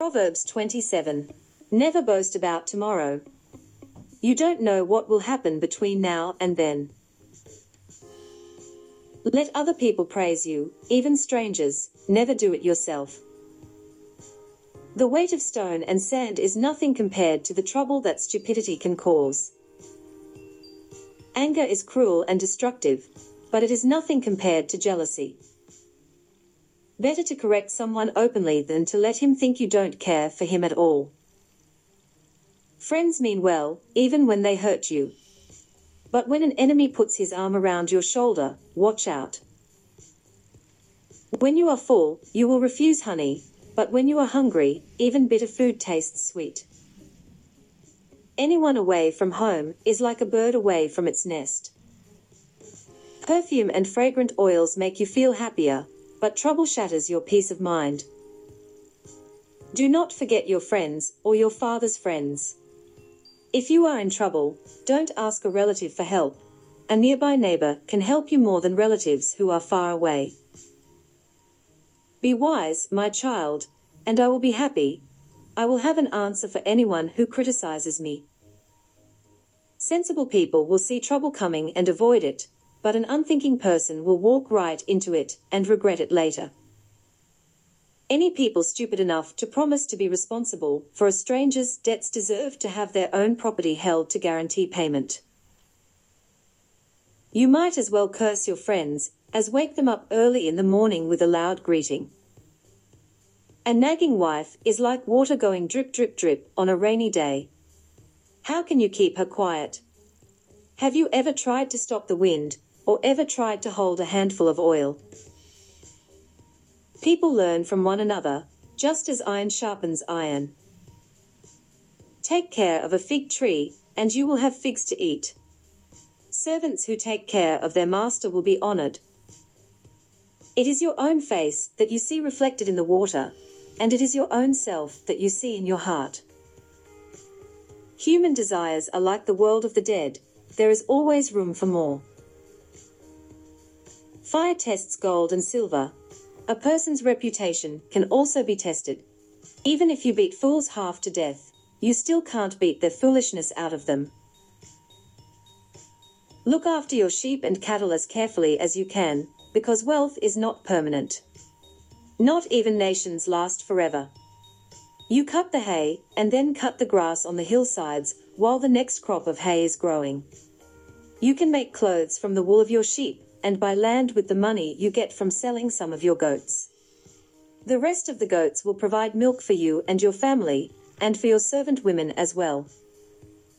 Proverbs 27. Never boast about tomorrow. You don't know what will happen between now and then. Let other people praise you, even strangers, never do it yourself. The weight of stone and sand is nothing compared to the trouble that stupidity can cause. Anger is cruel and destructive, but it is nothing compared to jealousy. Better to correct someone openly than to let him think you don't care for him at all. Friends mean well, even when they hurt you. But when an enemy puts his arm around your shoulder, watch out. When you are full, you will refuse honey, but when you are hungry, even bitter food tastes sweet. Anyone away from home is like a bird away from its nest. Perfume and fragrant oils make you feel happier, but trouble shatters your peace of mind. Do not forget your friends or your father's friends. If you are in trouble, don't ask a relative for help. A nearby neighbor can help you more than relatives who are far away. Be wise, my child, and I will be happy. I will have an answer for anyone who criticizes me. Sensible people will see trouble coming and avoid it, but an unthinking person will walk right into it and regret it later. Any people stupid enough to promise to be responsible for a stranger's debts deserve to have their own property held to guarantee payment. You might as well curse your friends as wake them up early in the morning with a loud greeting. A nagging wife is like water going drip drip drip on a rainy day. How can you keep her quiet? Have you ever tried to stop the wind or ever tried to hold a handful of oil. People learn from one another, just as iron sharpens iron. Take care of a fig tree, and you will have figs to eat. Servants who take care of their master will be honored. It is your own face that you see reflected in the water, and it is your own self that you see in your heart. Human desires are like the world of the dead, there is always room for more. Fire tests gold and silver. A person's reputation can also be tested. Even if you beat fools half to death, you still can't beat their foolishness out of them. Look after your sheep and cattle as carefully as you can, because wealth is not permanent. Not even nations last forever. You cut the hay, and then cut the grass on the hillsides, while the next crop of hay is growing. You can make clothes from the wool of your sheep, and buy land with the money you get from selling some of your goats. The rest of the goats will provide milk for you and your family, and for your servant women as well.